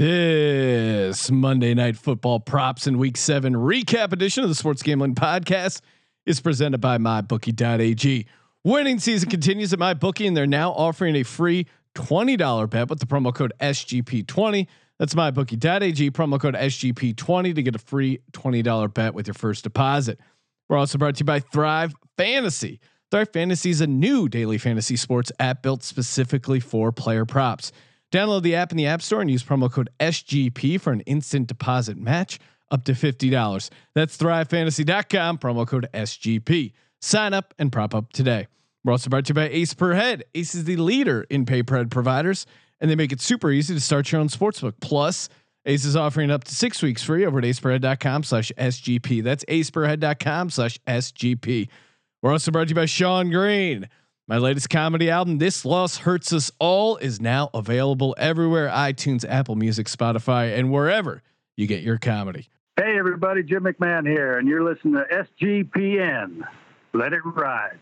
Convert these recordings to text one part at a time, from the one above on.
This Monday Night Football props in Week Seven recap edition of the Sports Gambling Podcast is presented by MyBookie.ag. Winning season continues at MyBookie, and they're now offering a free twenty dollar bet with the promo code SGP20. That's MyBookie.ag promo code SGP20 to get a free twenty dollar bet with your first deposit. We're also brought to you by Thrive Fantasy. Thrive Fantasy is a new daily fantasy sports app built specifically for player props. Download the app in the App Store and use promo code SGP for an instant deposit match up to $50. That's thrivefantasy.com, promo code SGP. Sign up and prop up today. We're also brought to you by Ace Per Head. Ace is the leader in pay per head providers, and they make it super easy to start your own sportsbook. Plus, Ace is offering up to six weeks free over at aceperhead.com slash SGP. That's aceperhead.com slash SGP. We're also brought to you by Sean Green. My latest comedy album, This Loss Hurts Us All, is now available everywhere iTunes, Apple Music, Spotify, and wherever you get your comedy. Hey, everybody, Jim McMahon here, and you're listening to SGPN. Let it ride.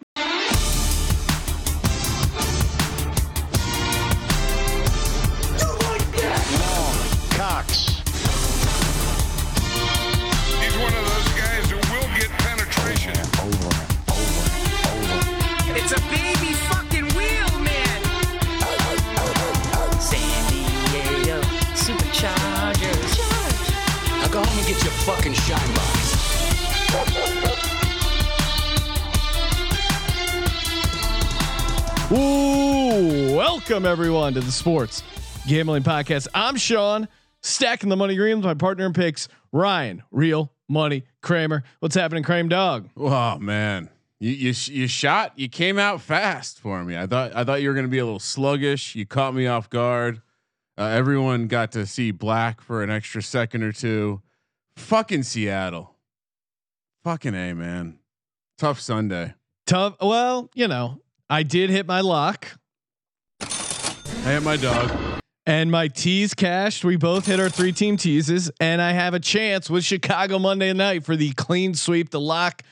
Get your fucking shine box. Ooh, welcome everyone to the Sports Gambling Podcast. I'm Sean, stacking the money green with my partner in picks, Ryan, real money Kramer. What's happening, Kramer Dog? Oh man, you you you shot. You came out fast for me. I thought I thought you were going to be a little sluggish. You caught me off guard. Uh, everyone got to see black for an extra second or two. Fucking Seattle. Fucking a man. Tough Sunday. Tough. Well, you know, I did hit my lock I hit my dog. and my teas cashed. We both hit our three team teases, and I have a chance with Chicago Monday night for the clean sweep, the lock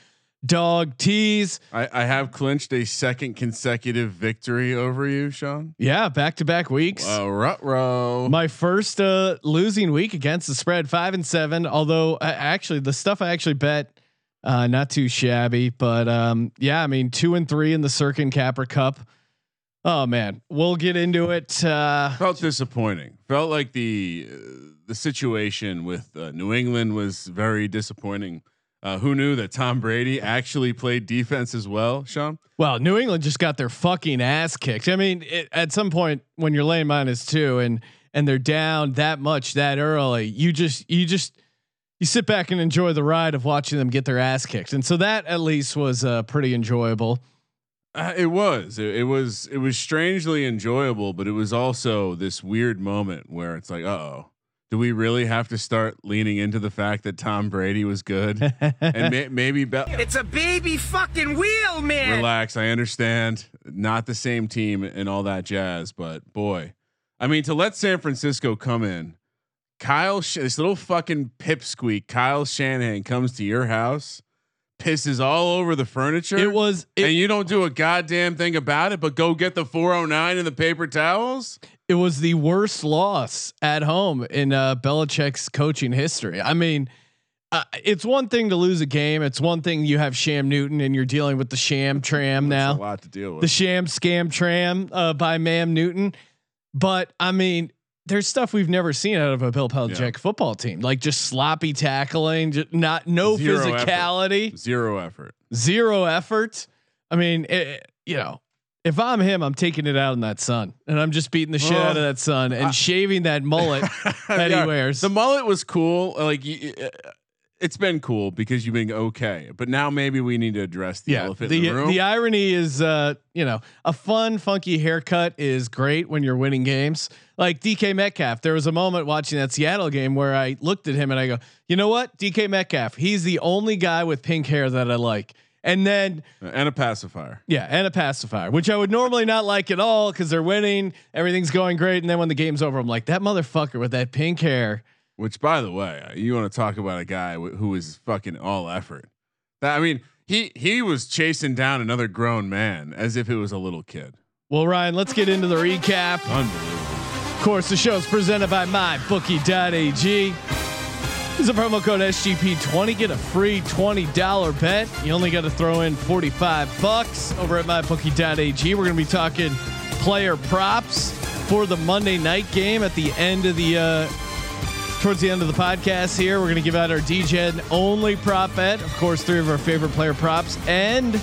dog tease. I, I have clinched a second consecutive victory over you, Sean. Yeah, back to back weeks. Uh, row. My first uh, losing week against the spread, five and seven. Although uh, actually, the stuff I actually bet, uh, not too shabby. But um, yeah, I mean, two and three in the Circin Capper Cup. Oh man, we'll get into it. Uh, Felt disappointing. Felt like the uh, the situation with uh, New England was very disappointing. Uh, who knew that Tom Brady actually played defense as well, Sean? well, New England just got their fucking ass kicked. I mean, it, at some point when you're laying minus two and and they're down that much that early, you just you just you sit back and enjoy the ride of watching them get their ass kicked. And so that at least was uh, pretty enjoyable. Uh, it was. It, it was. It was strangely enjoyable, but it was also this weird moment where it's like, uh oh, do we really have to start leaning into the fact that Tom Brady was good and may, maybe Be- It's a baby fucking wheel, man. relax. I understand, not the same team and all that jazz, but boy, I mean, to let San Francisco come in, Kyle, Sh- this little fucking pipsqueak, Kyle Shanahan comes to your house, pisses all over the furniture. It was it, and you don't do a goddamn thing about it, but go get the 409 and the paper towels. it was the worst loss at home in uh, Belichick's coaching history. I mean, uh, it's one thing to lose a game. It's one thing you have Sham Newton and you're dealing with the sham tram That's now, a lot to deal with. the sham scam tram uh, by Mam Newton. But I mean, there's stuff we've never seen out of a Bill Belichick Yeah. football team, like just sloppy tackling, just not no Zero effort. physicality, Zero effort. zero effort. I mean, it, you know, if I'm him, I'm taking it out on that son, and I'm just beating the shit out of that son and shaving that mullet that Yeah, he wears. The mullet was cool. Like uh, it's been cool because you've been okay, but now maybe we need to address the yeah, elephant the in the room. the irony is, uh, you know, a fun, funky haircut is great when you're winning games. Like DK Metcalf, there was a moment watching that Seattle game where I looked at him and I go, you know what, DK Metcalf, he's the only guy with pink hair that I like. And then and a pacifier. Yeah, and a pacifier, which I would normally not like at all because they're winning, everything's going great, and then when the game's over, I'm like that motherfucker with that pink hair. Which, by the way, you want to talk about a guy wh- who is fucking all effort. That, I mean, he he was chasing down another grown man as if it was a little kid. Well, Ryan, let's get into the recap. Unbelievable. Of course, the show is presented by MyBookie.ag. Use a promo code SGP20, get a free $20 bet. You only got to throw in 45 bucks over at MyBookie.ag. We're going to be talking player props for the Monday night game at the end of the uh, towards the end of the podcast here. We're going to give out our Degen only prop bet. Of course, three of our favorite player props and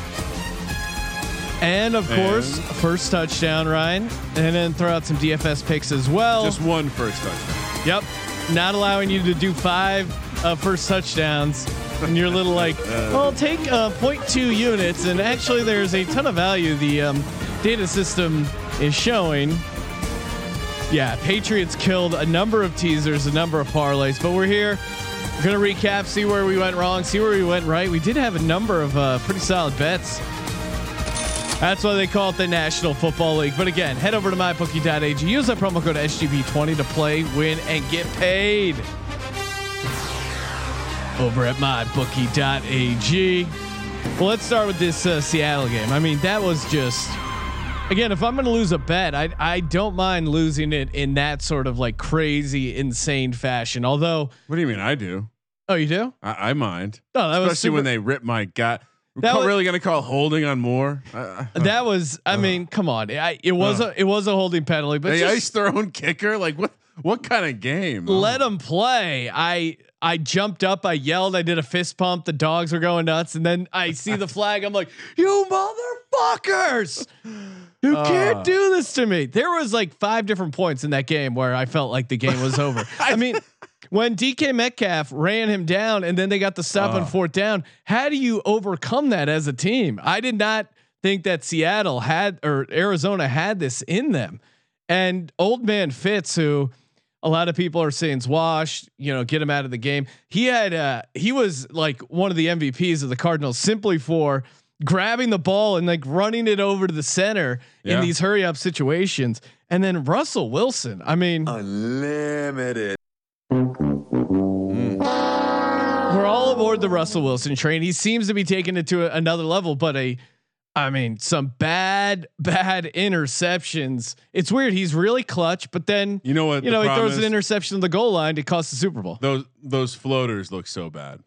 and of course, first touchdown, Ryan, and then throw out some DFS picks as well. Just one first touchdown. Yep. Not allowing you to do five uh, first touchdowns. And you're a little like, well, take uh, 0.2 units. And actually, there's a ton of value the um, data system is showing. Yeah, Patriots killed a number of teasers, a number of parlays, but we're here. We're to recap, see where we went wrong, see where we went right. We did have a number of uh, pretty solid bets. That's why they call it the National Football League. But again, head over to mybookie.ag. Use that promo code SGP20 to play, win, and get paid. Over at mybookie.ag. Well, let's start with this uh, Seattle game. I mean, that was just. Again, if I'm going to lose a bet, I I don't mind losing it in that sort of like crazy, insane fashion. Although, What do you mean? I do. oh, you do? I, I mind, No, that was especially super, when they rip my gut. That was- really going to call holding on more? Uh, That was. I mean, come on. I, it was a it was a holding penalty, but they just- iced their own kicker. Like what? What kind of game? let them play. I I jumped up, I yelled, I did a fist pump. The dogs were going nuts, and then I see the flag. I'm like, "You motherfuckers! You can't Uh. do this to me." There was like five different points in that game where I felt like the game was over. I mean. When DK Metcalf ran him down and then they got the stop on Uh. fourth down, how do you overcome that as a team? I did not think that Seattle had or Arizona had this in them. And old man Fitz, who a lot of people are saying is washed, you know, get him out of the game. He had uh he was like one of the MVPs of the Cardinals simply for grabbing the ball and like running it over to the center Yeah. in these hurry up situations. And then Russell Wilson, I mean, Unlimited. Mm. we're all aboard the Russell Wilson train. He seems to be taking it to a, another level, but a, I mean, some bad, bad interceptions. It's weird. He's really clutch, but then You know what? you know he throws an interception on the goal line to cost the Super Bowl. Those those floaters look so bad.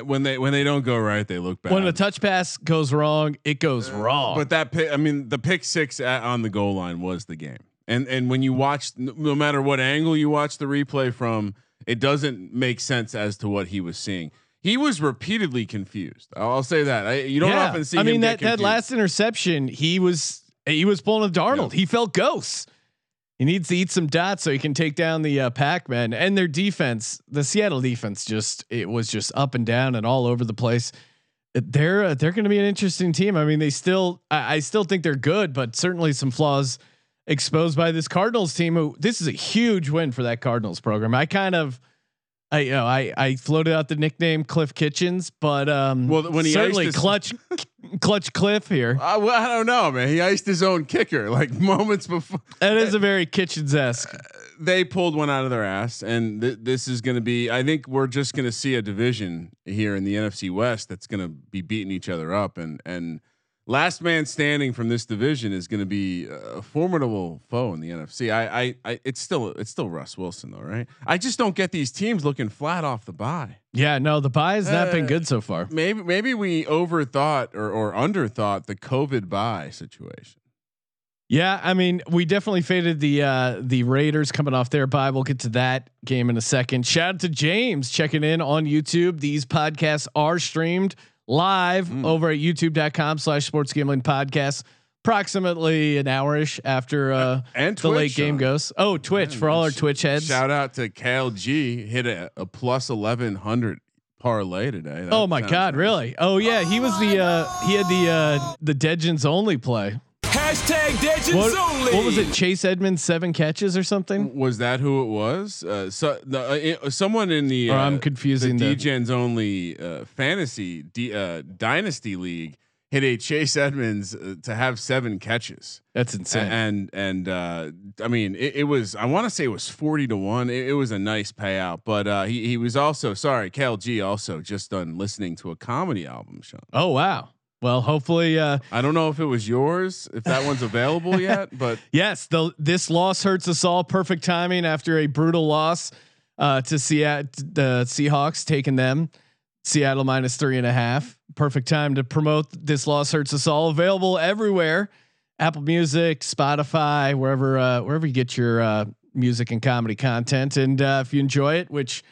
Uh, When they when they don't go right, they look bad. When the touch pass goes wrong, it goes wrong. But that pick, I mean, the pick six at, on the goal line was the game. And and when you watch, no matter what angle you watch the replay from, it doesn't make sense as to what he was seeing. He was repeatedly confused. I'll say that. I, you don't yeah. often see. I mean that that last interception, he was he was pulling a Darnold. Yeah. He felt ghosts. He needs to eat some dots so he can take down the uh, Pac-Man and their defense. The Seattle defense just it was just up and down and all over the place. They're uh, they're going to be an interesting team. I mean, they still I, I still think they're good, but certainly some flaws exposed by this Cardinals team. Who this is a huge win for that Cardinals program. I kind of. I you know I I floated out the nickname Cliff Kitchens, but um Well, when he certainly clutch clutch Cliff here. Uh, well, I don't know, man. He iced his own kicker like moments before That is a very Kitchens esque. they pulled one out of their ass, and th- this is going to be. I think we're just going to see a division here in the NFC West that's going to be beating each other up, and and last man standing from this division is going to be a formidable foe in the NFC. I, I, I, it's still it's still Russ Wilson though, right? I just don't get these teams looking flat off the bye. Yeah, no, the bye has not been Uh, good so far. Maybe maybe we overthought or or underthought the COVID bye situation. Yeah, I mean, we definitely faded the uh the Raiders coming off their bye. We'll get to that game in a second. Shout out to James checking in on YouTube. These podcasts are streamed live Mm. over at youtube.com slash sports gambling podcast. Approximately an hourish after uh And the late game goes. Oh, Twitch for all our Twitch heads. Shout out to Cal G hit a, a plus eleven hundred parlay today. That Oh my God! nice. Really? Oh yeah, he was the uh, he had the uh, the Degens only play. Hashtag Degens What, only. what was it? Chase Edmonds seven catches or something? Was that who it was? Uh, so the, uh, someone in the uh, I'm confusing the the- Degens only uh, fantasy D, uh, dynasty league hit a Chase Edmonds uh, to have seven catches. That's A- insane. And and uh, I mean, it, it was. I want to say it was forty to one. It, it was a nice payout, but uh, he he was also sorry. KLG also just done listening to a comedy album, Sean. oh wow! Well, hopefully, uh, I don't know if it was yours, if that one's available yet, but yes, the, this loss hurts us all. Perfect timing after a brutal loss uh, to Seattle, the Seahawks taking them Seattle minus three and a half. Perfect time to promote this loss hurts us all. Available everywhere, Apple Music, Spotify, wherever uh, wherever you get your uh, music and comedy content. And uh, if you enjoy it, which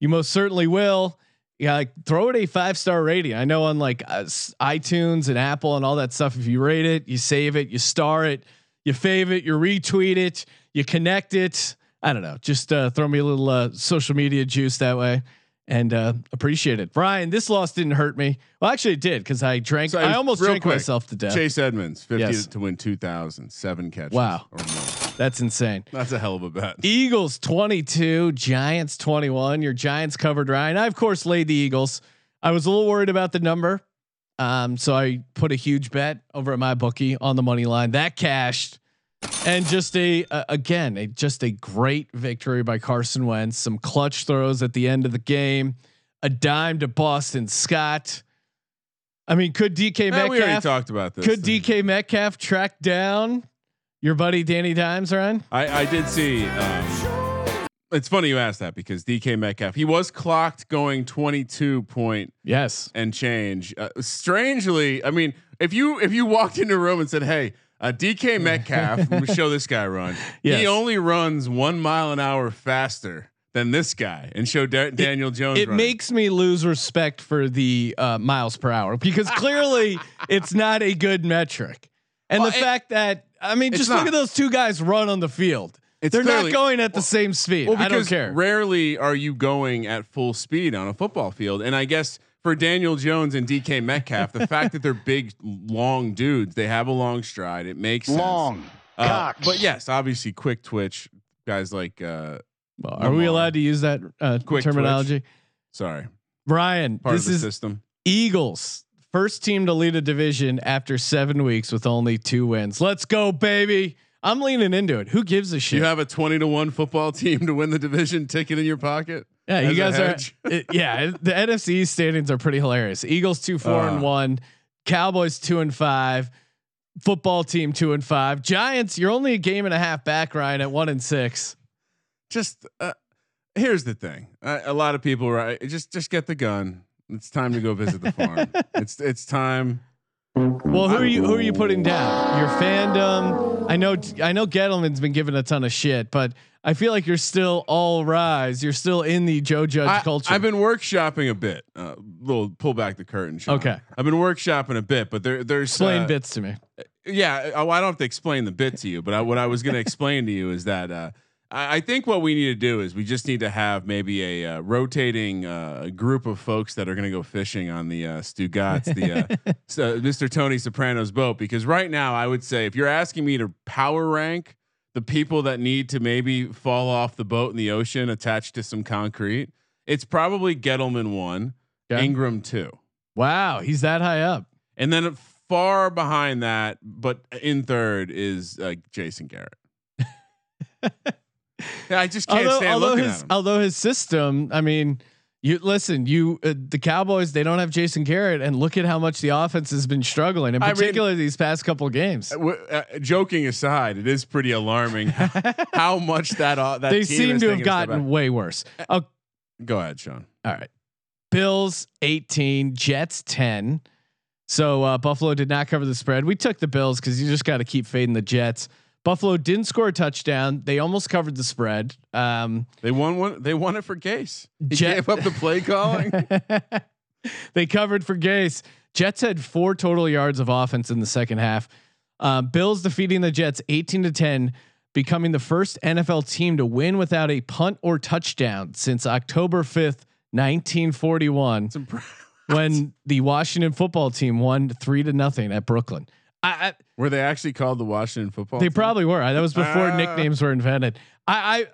you most certainly will, yeah, like throw it a five star rating. I know on like uh, iTunes and Apple and all that stuff. If you rate it, you save it, you star it, you fave it, you retweet it, you connect it. I don't know. Just uh, throw me a little uh, social media juice that way, and uh, appreciate it. Brian, this loss didn't hurt me. Well, actually, it did because I drank. So, I almost real drank quick, myself to death. Chase Edmonds, 50 Yes. to win 2,000, seven catches. Wow. That's insane. That's a hell of a bet. Eagles 22, Giants 21. Your Giants covered Ryan. I of course laid the Eagles. I was a little worried about the number. Um, so I put a huge bet over at MyBookie on the money line. That cashed. And just a uh, again, a just a great victory by Carson Wentz. Some clutch throws at the end of the game. A dime to Boston Scott. I mean, could DK Eh, we already Metcalf talked about this. could DK Metcalf track down your buddy Danny Dimes, Ryan? I, I did see. Um, it's funny you asked that because DK Metcalf, he was clocked going 22 point Yes. and change. Uh, strangely, I mean, if you if you walked into a room and said, "Hey, uh, DK Metcalf, let me show this guy run," Yes. he only runs one mile an hour faster than this guy, and show Da- Daniel Jones. It running. makes me lose respect for the uh, miles per hour because clearly it's not a good metric. And Well, the it- fact that I mean, It's just look at those two guys run on the field. It's They're clearly- not going at the same speed. Well, I don't because care. Rarely are you going at full speed on a football field, and I guess for Daniel Jones and DK Metcalf, the fact that they're big, long dudes, they have a long stride. It makes sense. Long. Uh, but yes, obviously, quick twitch guys like. Uh, Well, are we allowed to use that uh, Quick terminology? sorry, Brian, part this of the is system. Eagles. First team to lead a division after seven weeks with only two wins. Let's go, baby. I'm leaning into it. Who gives a shit? You have a twenty to one football team to win the division ticket in your pocket. Yeah, you guys are. it- yeah, the NFC standings are pretty hilarious. Eagles two four and Uh. one, Cowboys two and five, football team two and five, Giants. You're only a game and a half back, Ryan, at one and six. Just uh, here's the thing: uh, a lot of people, right? Just just get the gun. It's time to go visit the farm. it's it's time. Well, who are you? Who are you putting down? Your fandom. I know. I know. Gettleman's been given a ton of shit, but I feel like you're still all rise. You're still in the Joe Judge culture. I've been workshopping a bit. Uh, little pull back the curtain. Sean. Okay. I've been workshopping a bit, but there there's explain uh, bits to me. Yeah, I, I don't have to explain the bit to you, but I, what I was going to explain to you is that uh, I, I think what we need to do is we just need to have maybe a uh, rotating uh, group of folks that are going to go fishing on the uh, Stugots, the uh, so Mr. Tony Soprano's boat. Because right now, I would say if you're asking me to power rank the people that need to maybe fall off the boat in the ocean attached to some concrete, it's probably Gettleman one, Okay. Engram two. Wow, he's that high up. And then far behind that, but in third is uh, Jason Garrett. I just can't although, stand although looking his at him. although his system, I mean, you listen, you uh, the Cowboys they don't have Jason Garrett, and look at how much the offense has been struggling, in I mean- particular these past couple games. Uh, w- uh, joking aside, it is pretty alarming how much that uh, that They seem to have taking a step gotten way worse. Oh, Go ahead, Sean. all right, Bills eighteen, Jets ten. So uh, Buffalo did not cover the spread. We took the Bills because you just got to keep fading the Jets. Buffalo didn't score a touchdown. They almost covered the spread. Um, They won one. They won it for Gase. He Jet- gave up the play calling. they covered for Gase. Jets had four total yards of offense in the second half. Um, Bills defeating the Jets 18 to 10, becoming the first NFL team to win without a punt or touchdown since October 5th, 1941, when the Washington football team won three to nothing at Brooklyn. I, I, Were they actually called the Washington football? they team? probably were. That was before Ah. nicknames were invented. I, I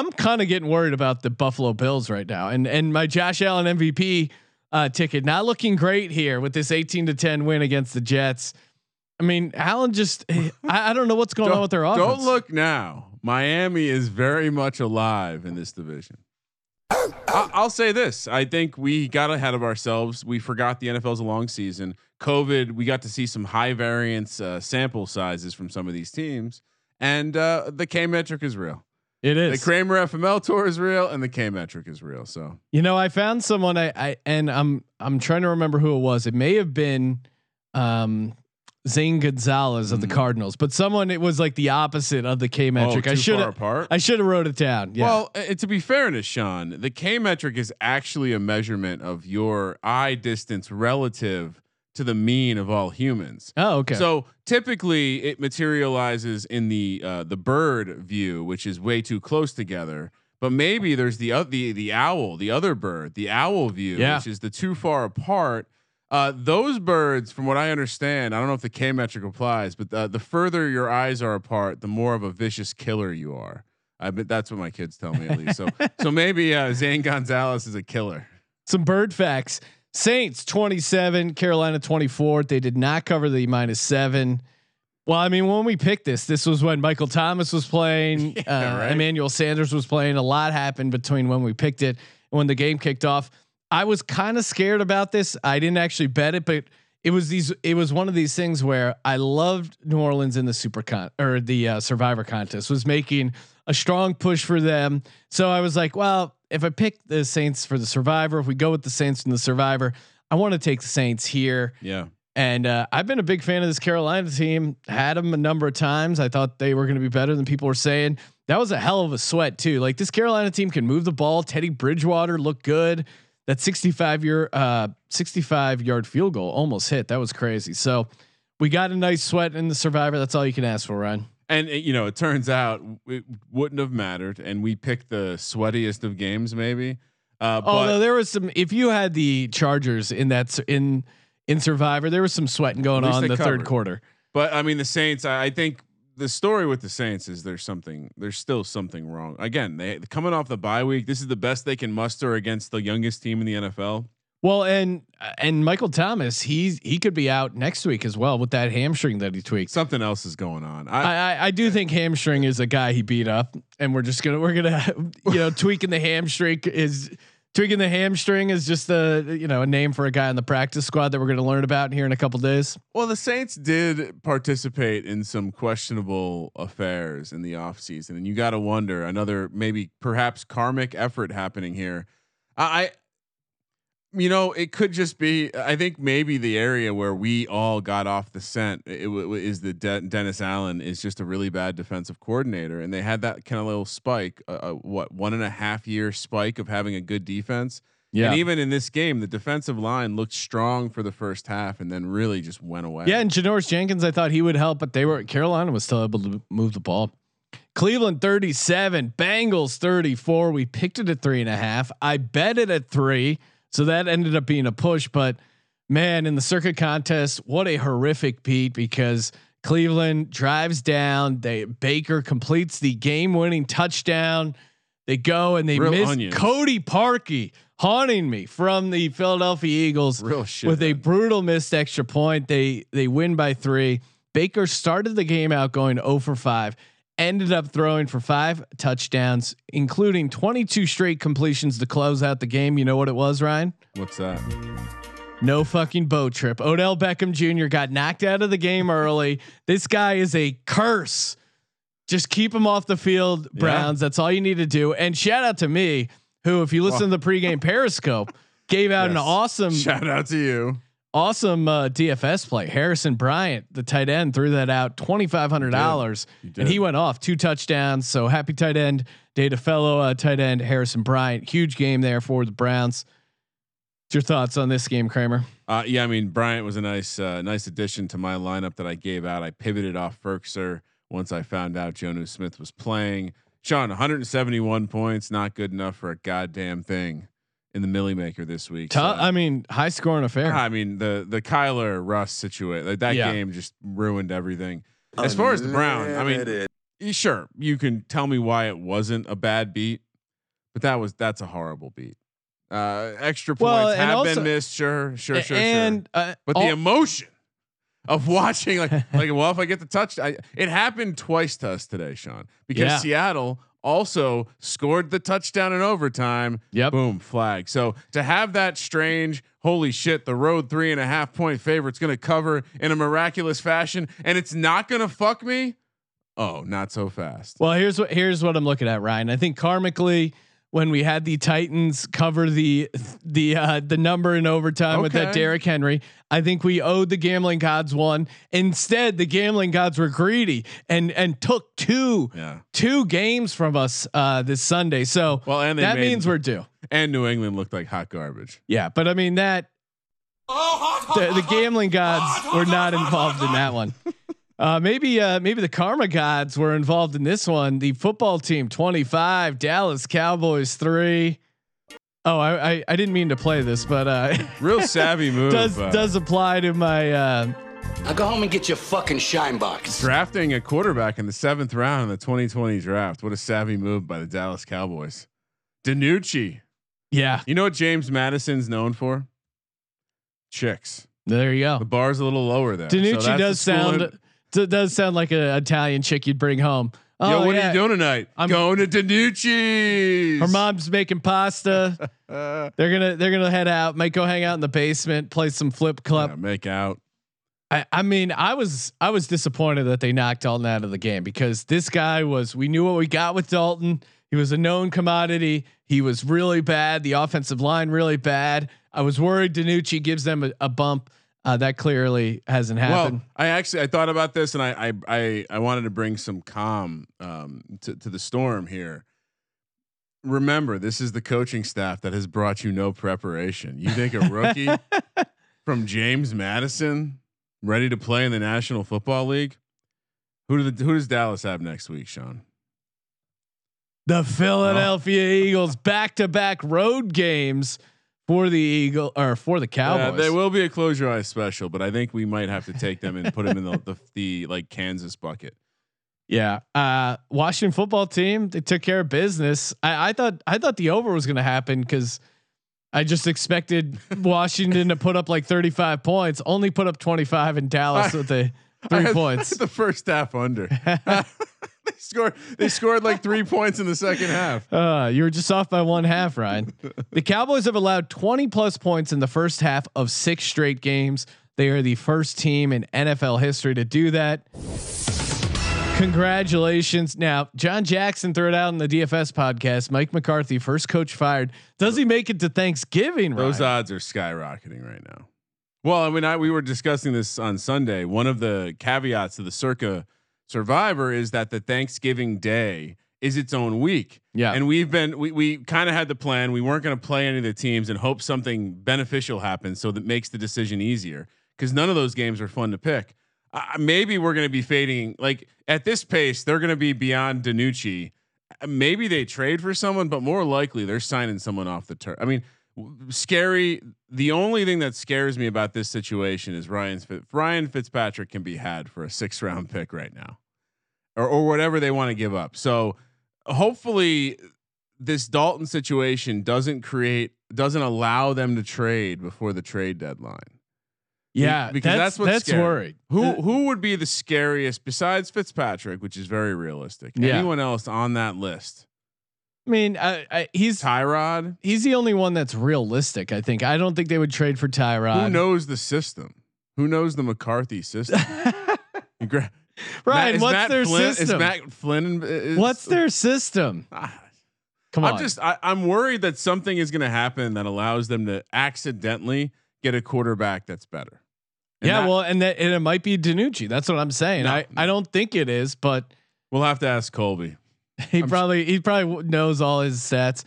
I'm kind of getting worried about the Buffalo Bills right now, and and my Josh Allen MVP uh, ticket not looking great here with this 18 to 10 win against the Jets. I mean, Allen just I, I don't know what's going on with their offense. Don't look now. Miami is very much alive in this division. I- I'll say this. I think we got ahead of ourselves. We forgot the NFL's a long season. COVID, we got to see some high variance uh, sample sizes from some of these teams, and uh, the K metric is real. It is The. Kramer FML tour is real, and the K metric is real. So You know, I found someone I, I and I'm I'm trying to remember who it was. It may have been um Zane Gonzalez of the Mm. Cardinals, but someone it was like the opposite of the K metric. oh, I should. I should have wrote it down. Yeah. Well, uh, to be fair to Sean, the K metric is actually a measurement of your eye distance relative to the mean of all humans. oh, okay. So typically, it materializes in the uh, the bird view, which is way too close together. But maybe there's the oth- the the owl, the other bird, the owl view, Yeah. which is the too far apart. Uh, those birds, from what I understand, I don't know if the K metric applies, but the, the further your eyes are apart, the more of a vicious killer you are. I bet that's what my kids tell me at least. So so maybe uh, Zane Gonzalez is a killer. Some bird facts. Saints 27, Carolina 24. They did not cover the minus seven. Well, I mean, when we picked this, this was when Michael Thomas was playing, Yeah, uh, right. Emmanuel Sanders was playing. A lot happened between when we picked it and when the game kicked off. I was kind of scared about this. I didn't actually bet it, but it was these. It was one of these things where I loved New Orleans in the Super Con or the uh, Survivor contest was making a strong push for them. So I was like, well, if I pick the Saints for the Survivor, if we go with the Saints and the Survivor, I want to take the Saints here. Yeah. And uh, I've been a big fan of this Carolina team. Had them a number of times. I thought they were going to be better than people were saying. That was a hell of a sweat too. Like this Carolina team can move the ball. Teddy Bridgewater looked good. That 65 year, uh, 65 yard field goal almost hit. That was crazy. So we got a nice sweat in the Survivor. That's all you can ask for, Ryan. And uh, you know, it turns out it wouldn't have mattered, and we picked the sweatiest of games, maybe. Uh, but Although there was some, if you had the Chargers in that in in Survivor, there was some sweating going on in the third quarter. but I mean, the Saints. I, I think the story with the Saints is there's something. There's still something wrong. Again, they coming off the bye week. This is the best they can muster against the youngest team in the NFL. Well, and uh, and Michael Thomas, he's he could be out next week as well with that hamstring that he tweaked. Something else is going on. I, I, I do think hamstring is a guy he beat up, and we're just gonna we're gonna you know tweaking the hamstring is tweaking the hamstring is just a you know a name for a guy on the practice squad that we're gonna learn about here in a couple days. Well, the Saints did participate in some questionable affairs in the offseason, and you got to wonder another maybe perhaps karmic effort happening here. I, I- you know, it could just be. I think maybe the area where we all got off the scent it, w- is the De- Dennis Allen is just a really bad defensive coordinator, and they had that kind of little spike, uh, what one and a half year spike of having a good defense. Yeah, And even in this game, the defensive line looked strong for the first half, and then really just went away. yeah, and Janoris Jenkins, I thought he would help, but they were Carolina was still able to move the ball. Cleveland 37, Bengals 34. We picked it at three and a half. I bet it at three. So that ended up being a push. But man, in the Circa contest, what a horrific beat because Cleveland drives down. They Baker completes the game winning touchdown. They go and they Real miss onions. Cody Parkey haunting me from the Philadelphia Eagles Real shit. with a brutal missed extra point. They they win by three. Baker started the game out going 0 for 5, ended up throwing for five touchdowns, including 22 straight completions to close out the game. You know what it was, Ryan? What's that? No fucking boat trip. Odell Beckham Jr. got knocked out of the game early. This guy is a curse. Just keep him off the field, Browns. That's all you need to do. And shout out to me, who, if you listen to the pregame Periscope, gave out an awesome Shout out to you. Awesome uh, DFS play. Harrison Bryant, the tight end, threw that out twenty five hundred dollars, and he went off two touchdowns. So happy tight end day to fellow uh, tight end Harrison Bryant. Huge game there for the Browns. What's your thoughts on this game, Kramer? Uh, yeah, I mean Bryant was a nice, uh, nice addition to my lineup that I gave out. I pivoted off Firkser once I found out Jonnu Smith was playing. Sean, 171 points, not good enough for a goddamn thing in the Milly Maker this week. Tou- so- I mean, high scoring affair. I mean the the Kyler Russ situation, like that Yeah. game just ruined everything. As far as the Brown, I mean, Unlimited. sure, you can tell me why it wasn't a bad beat, but that was that's a horrible beat. Uh, extra points Well, have also- been missed, sure, sure, sure, sure. uh, But all- the emotion of watching, like, like, well, if I get the touch, I, it happened twice to us today, Sean, because Yeah. Seattle also scored the touchdown in overtime. Yep. Boom, flag. So to have that strange, holy shit, the road three and a half point favorite's going to cover in a miraculous fashion, and it's not going to fuck me. Oh, not so fast. Well, here's what here's what I'm looking at, Ryan. I think karmically, when we had the Titans cover the the uh, the number in overtime with that Okay. Derrick Henry, I think we owed the gambling gods one. Instead, the gambling gods were greedy and and took two Yeah. two games from us uh, this Sunday. So Well, and that made- means we're due. And New England looked like hot garbage. Yeah, but I mean that the, the gambling gods were not involved in that one. Uh, maybe uh, maybe the karma gods were involved in this one. The football team twenty five, Dallas Cowboys three. Oh, I, I I didn't mean to play this, but uh, Real savvy move. does uh, does apply to my. Uh, Now go home and get your fucking shine box. drafting a quarterback in the seventh round in the 2020 draft. What a savvy move by the Dallas Cowboys. DiNucci. yeah, You know what James Madison's known for? Chicks. there you go. The bar's a little lower there. DiNucci that's the does school sound in- d- does sound like an Italian chick you'd bring home. Oh, Yo, what yeah. are you doing tonight? I'm- going to DiNucci's. Her mom's making pasta. They're gonna they're gonna head out. Might go hang out in the basement, play some flip club. yeah, make out. I, I mean, I was I was disappointed that they knocked Dalton out of the game because this guy was. We knew what we got with Dalton. He was a known commodity. He was really bad. The offensive line really bad. I was worried DiNucci gives them a, a bump. Uh, that clearly hasn't happened. Well, I actually I thought about this and I I I, I wanted to bring some calm um, to to the storm here. Remember, this is the coaching staff that has brought you no preparation. You think a rookie from James Madison ready to play in the National Football League? Who do the, who does Dallas have next week, Sean? the Philadelphia Eagles back to back road games for the Eagle or for the Cowboys. Yeah, there will be a close your eyes special, but I think we might have to take them and put them in the, the the like Kansas bucket. Yeah. Uh, Washington football team, they took care of business. I, I thought I thought the over was gonna happen because I just expected Washington to put up like 35 points, only put up 25 in Dallas with the I three had points. The first half under. they scored. They scored like three points in the second half. Uh, you were just off by one half, Ryan. The Cowboys have allowed 20 plus points in the first half of six straight games. They are the first team in NFL history to do that. Congratulations. Now, John Jackson threw it out in the DFS podcast. Mike McCarthy, first coach fired. Does he make it to Thanksgiving? Those odds are skyrocketing right now. Well, I mean, I, we were discussing this on Sunday. One of the caveats to the Circa Survivor is that the Thanksgiving Day is its own week. Yeah. and we've been we we kind of had the plan. We weren't going to play any of the teams and hope something beneficial happens, so that makes the decision easier. Because none of those games are fun to pick. Uh, maybe we're going to be fading. Like at this pace, they're going to be beyond DiNucci. Maybe they trade for someone, but more likely they're signing someone off the turf. I mean, scary. The only thing that scares me about this situation is Ryan's Ryan Fitzpatrick can be had for a six round pick right now, or or whatever they want to give up. So hopefully, this Dalton situation doesn't create doesn't allow them to trade before the trade deadline. yeah, because that's that's what's that's scary. worried. Who Uh, who would be the scariest besides Fitzpatrick, which is very realistic? Yeah. Anyone else on that list? I mean, I, I, he's Tyrod. he's the only one that's realistic. I think. I don't think they would trade for Tyrod. Who knows the system? Who knows the McCarthy system? Ryan, Matt- what's Matt their Flynn, system? Is Matt Flynn? Is, what's their system? Ah, Come on. I'm just I, I'm worried that something is going to happen that allows them to accidentally get a quarterback that's better. And yeah, that- well, and that and it might be DiNucci. That's what I'm saying. No. I, I don't think it is, but we'll have to ask Colby. he I'm probably he probably knows all his stats.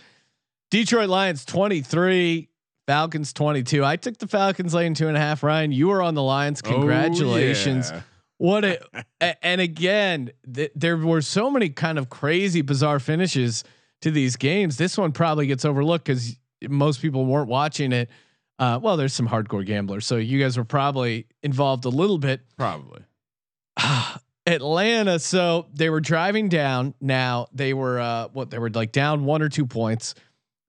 Detroit Lions 23, Falcons 22. I took the Falcons laying two and a half. Ryan, you were on the Lions. Congratulations. Oh, yeah. What a, a- and again, th- there were so many kind of crazy, bizarre finishes to these games. This one probably gets overlooked because most people weren't watching it. Uh, well, there's some hardcore gamblers, so you guys were probably involved a little bit. Probably. Atlanta. So they were driving down. Now they were uh, what they were like down one or two points.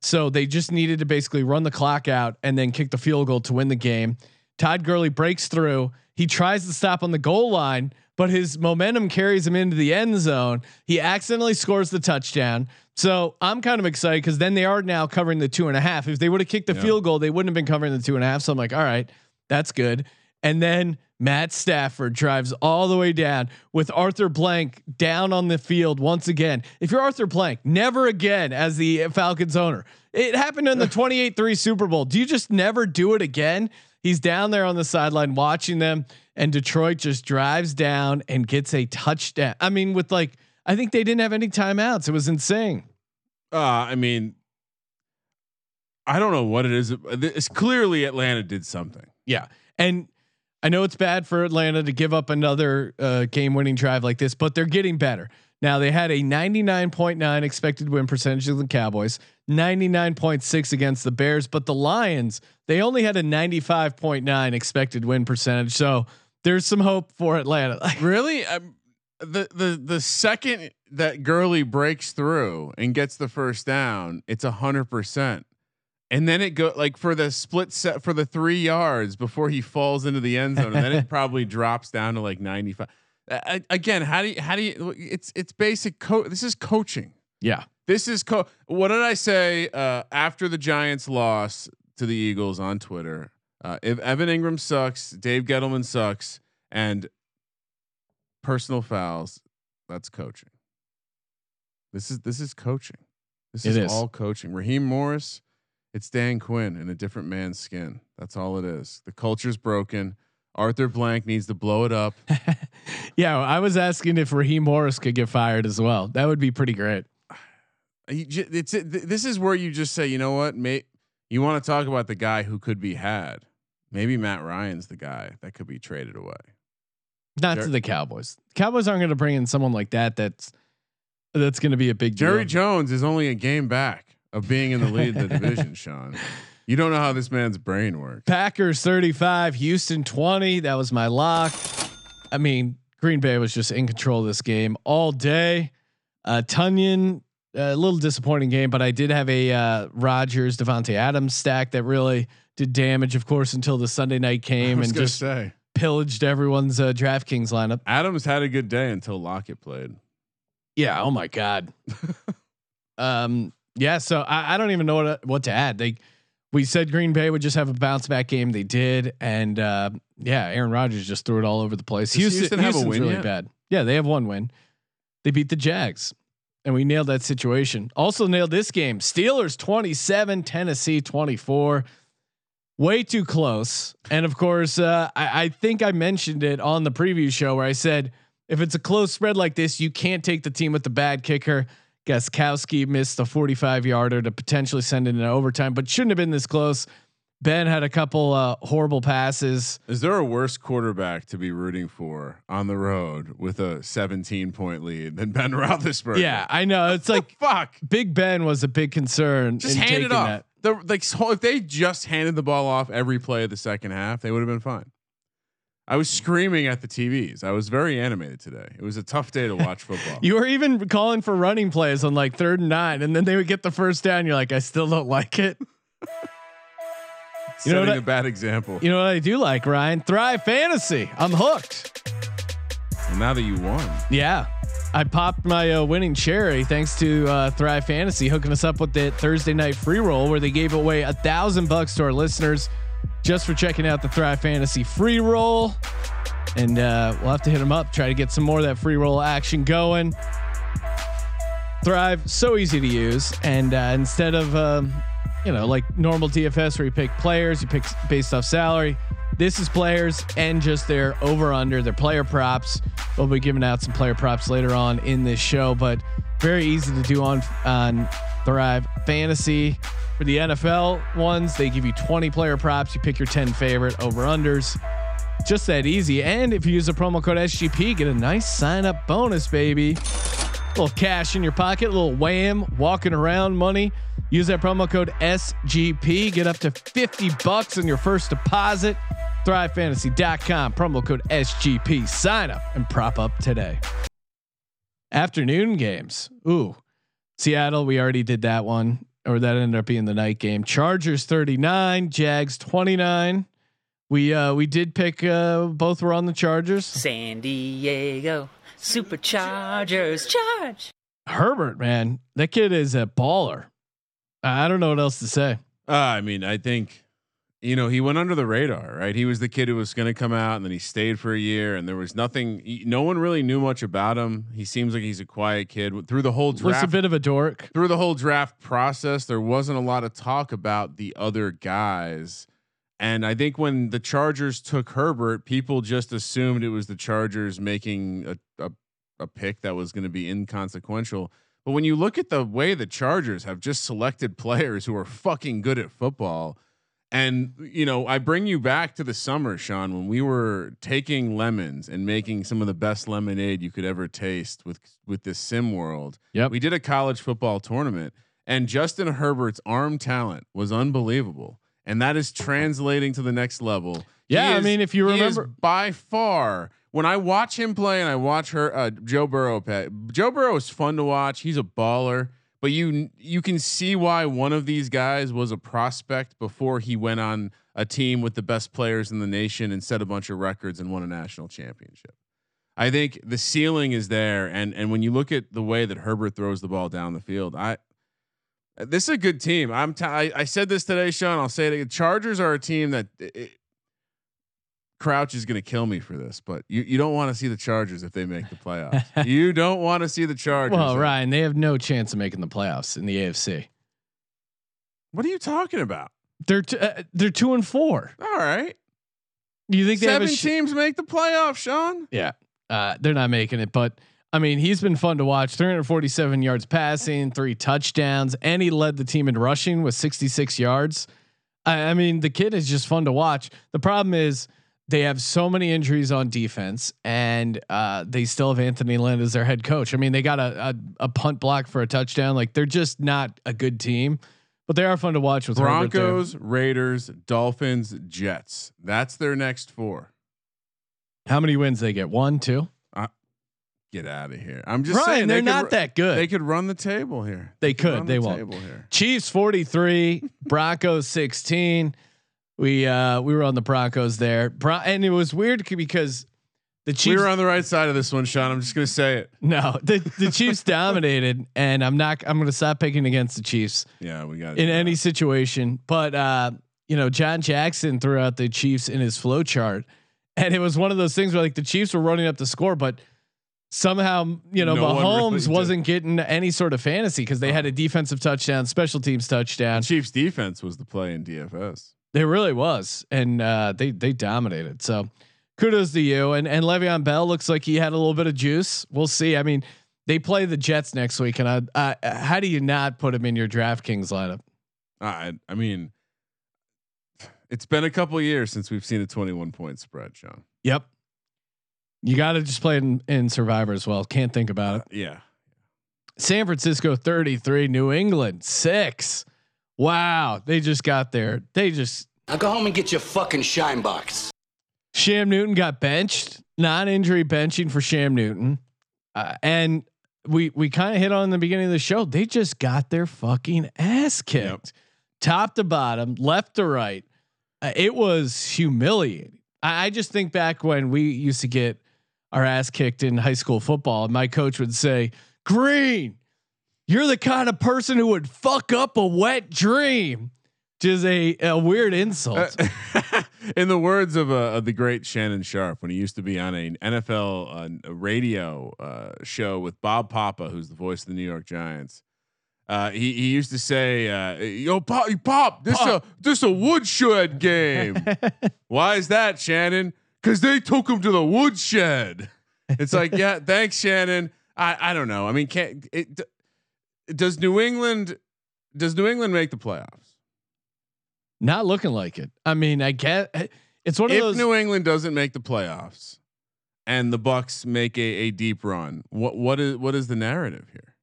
So they just needed to basically run the clock out and then kick the field goal to win the game. Todd Gurley breaks through. He tries to stop on the goal line, but his momentum carries him into the end zone. He accidentally scores the touchdown. So I'm kind of excited because then they are now covering the two and a half. If they would have kicked the Yeah. field goal, they wouldn't have been covering the two and a half. So I'm like, all right, that's good. And then Matt Stafford drives all the way down with Arthur Blank down on the field once again. If you're Arthur Blank, never again as the Falcons owner. It happened in the 28-3 Super Bowl. Do you just never do it again? He's down there on the sideline watching them, and Detroit just drives down and gets a touchdown. I mean, with like, I think they didn't have any timeouts. It was insane. Uh, I mean, I don't know what it is. It's clearly Atlanta did something. Yeah. And I know it's bad for Atlanta to give up another uh, game winning drive like this, but they're getting better. Now they had a 99.9 expected win percentage of the Cowboys, 99.6 against the Bears, but the Lions, they only had a 95.9 expected win percentage. So there's some hope for Atlanta. Really? Um, the the the second that Gurley breaks through and gets the first down, it's a hundred percent. And then it go like for the split set for the three yards before he falls into the end zone, and then it probably drops down to like ninety five. Uh, again, how do you how do you? It's it's basic. Co- this is coaching. yeah. This is co- what did I say uh, after the Giants loss to the Eagles on Twitter? Uh, if Evan Engram sucks, Dave Gettleman sucks, and personal fouls, that's coaching. This is this is coaching. This is, is. all coaching. Raheem Morris, it's Dan Quinn in a different man's skin. That's all it is. The culture's broken. Arthur Blank needs to blow it up. yeah. I was asking if Raheem Morris could get fired as well. That would be pretty great. It's it, this is where you just say, you know what, mate, you want to talk about the guy who could be had. Maybe Matt Ryan's the guy that could be traded away. Not Jer- to the Cowboys. Cowboys aren't going to bring in someone like that. That's that's going to be a big deal. Jerry deal. Jones is only a game back of being in the lead of the division, Sean. You don't know how this man's brain works. Packers 35, Houston 20. That was my lock. I mean, Green Bay was just in control of this game all day. Uh, Tonyan, a little disappointing game, but I did have a uh, Rodgers Davante Adams stack that really did damage, of course, until the Sunday night came and just say pillaged everyone's uh, DraftKings lineup. Adams had a good day until Lockett played. Yeah. Oh my God. um. Yeah. So I, I don't even know what what to add. They we said Green Bay would just have a bounce back game. They did, and uh, yeah, Aaron Rodgers just threw it all over the place. Does Houston have a win really yet? bad. Yeah, they have one win. They beat the Jags, and we nailed that situation. Also nailed this game. Steelers twenty seven, Tennessee twenty four. Way too close. And of course, uh, I, I think I mentioned it on the preview show where I said if it's a close spread like this, you can't take the team with the bad kicker. Gostkowski missed a 45 yarder to potentially send it into overtime, but shouldn't have been this close. Ben had a couple uh, horrible passes. Is there a worse quarterback to be rooting for on the road with a 17 point lead than Ben Roethlisberger? Yeah, I know. It's like Fuck. Big Ben was a big concern. Just in hand it off. The, like so if they just handed the ball off every play of the second half, they would have been fine. I was screaming at the TVs. I was very animated today. It was a tough day to watch football. You were even calling for running plays on like third and nine, and then they would get the first down. You're like, I still don't like it. you know setting what I- a bad example. You know what I do like, Ryan? Thrive Fantasy. I'm hooked. Well, now that you won, Yeah. I popped my uh, winning cherry thanks to uh, Thrive Fantasy hooking us up with that Thursday night free roll where they gave away a thousand bucks to our listeners just for checking out the Thrive Fantasy free roll. And uh, we'll have to hit them up, try to get some more of that free roll action going. Thrive, so easy to use. And uh, instead of, um, you know, like normal DFS where you pick players, you pick based off salary. This is players and just their over under, their player props. We'll be giving out some player props later on in this show, but very easy to do on on Thrive Fantasy. For the NFL ones, they give you 20 player props. You pick your 10 favorite over unders. Just that easy. And if you use the promo code SGP, get a nice sign up bonus, baby A little cash in your pocket, a little wham, walking around money. Use that promo code SGP. Get up to 50 bucks on your first deposit. ThriveFantasy.com, promo code SGP. Sign up and prop up today. Afternoon games. Ooh, Seattle, we already did that one, or that ended up being the night game. Chargers 39, Jags 29. We uh we did pick uh both were on the Chargers. San Diego Superchargers charge. Herbert, man, that kid is a baller. I don't know what else to say. Uh, I mean, I think, you know, he went under the radar, right? He was the kid who was going to come out, and then he stayed for a year, and there was nothing. No one really knew much about him. He seems like he's a quiet kid. Through the whole draft. Was a bit of a dork. through the whole draft process, there wasn't a lot of talk about the other guys. And I think when the Chargers took Herbert, people just assumed it was the Chargers making a, a, a pick that was going to be inconsequential. But when you look at the way the Chargers have just selected players who are fucking good at football, and you know, I bring you back to the summer, Sean, when we were taking lemons and making some of the best lemonade you could ever taste with with this sim world. Yeah, We did a college football tournament, and Justin Herbert's arm talent was unbelievable, and that is translating to the next level. Yeah, I mean, if you remember- by far when I watch him play and I watch her uh, Joe Burrow. Joe Burrow is fun to watch. He's a baller, but you you can see why one of these guys was a prospect before he went on a team with the best players in the nation and set a bunch of records and won a national championship. I think the ceiling is there, and and when you look at the way that Herbert throws the ball down the field, I this is a good team. I'm t- I, I said this today, Sean. I'll say it again. Chargers are a team that it, Crouch is going to kill me for this, but you, you don't want to see the Chargers if they make the playoffs. you don't want to see the Chargers. Well, Ryan, they have no chance of making the playoffs in the AFC. What are you talking about? They're t- uh, they're two and four. All right, Do you think they have seven sh- teams make the playoffs, Sean. Yeah, uh, they're not making it, but I mean, he's been fun to watch. 347 yards passing, three touchdowns, and he led the team in rushing with 66 yards. I, I mean, the kid is just fun to watch. The problem is they have so many injuries on defense, and uh, they still have Anthony Lynn as their head coach. I mean, they got a, a a punt block for a touchdown. Like they're just not a good team, but they are fun to watch with. Broncos, Raiders, Dolphins, Jets. That's their next four. How many wins they get? One, two. Get out of here. I'm just Ryan, saying they're they not that good. They could run the table here. They could, run they the won't. Chiefs 43, Broncos 16. We uh we were on the Broncos there. Bron- and it was weird because the Chiefs. We were on the right side of this one, Sean. I'm just gonna say it. no, the, the Chiefs dominated and I'm not I'm going to stop picking against the Chiefs Yeah, we got in any situation. But uh you know, John Jackson threw out the Chiefs in his flow chart and it was one of those things where like the Chiefs were running up the score but somehow you know No Mahomes really wasn't getting any sort of fantasy because they had a defensive touchdown, special teams touchdown. Chiefs defense was the play in DFS. There really was, and uh, they they dominated. So kudos to you. And and Le'Veon Bell looks like he had a little bit of juice. We'll see. I mean, they play the Jets next week, and I, I how do you not put him in your DraftKings lineup? I I mean, it's been a couple years since we've seen a 21 point spread, Sean. Yep. You got to just play in, in Survivor as well. Can't think about it. Yeah. San Francisco 33, New England 6. Wow. They just got there. They just Now go home and get your fucking shine box. Cam Newton got benched, non-injury benching for Cam Newton, uh, and we we kind of hit on in the beginning of the show. They just got their fucking ass kicked, top to bottom, left to right. Uh, it was humiliating. I, I just think back when we used to get our ass kicked in high school football, and my coach would say, "Green, you're the kind of person who would fuck up a wet dream." Which is a, a weird insult. in the words of, uh, of the great Shannon Sharpe, when he used to be on an NFL uh, radio uh, show with Bob Papa, who's the voice of the New York Giants, uh, he he used to say, uh, "Yo, Pop, Pop, this Pop. a this a woodshed game. Why is that, Shannon? Because they took him to the woodshed. It's like, yeah, thanks, Shannon. I I don't know. I mean, can't it? D- Does New England does New England make the playoffs? Not looking like it. I mean, I get it's one of if those. If New England doesn't make the playoffs and the Bucks make a, a deep run, what what is what is the narrative here?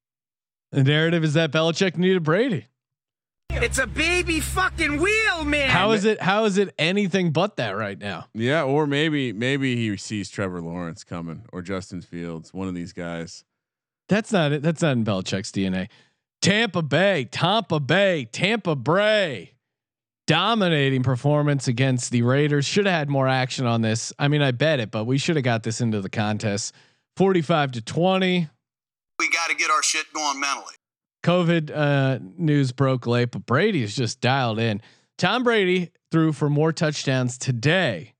the narrative is that Belichick needed Brady. It's a baby fucking wheel, man. How is it? How is it anything but that right now? Yeah, or maybe maybe he sees Trevor Lawrence coming or Justin Fields, one of these guys. That's not it. That's not in Belichick's DNA. Tampa Bay, Tampa Bay, Tampa Bray. dominating performance against the Raiders. Should have had more action on this. I mean, I bet it, but we should have got this into the contest. 45 to 20. We got to get our shit going mentally. COVID uh, news broke late, but Brady is just dialed in. Tom Brady threw for more touchdowns today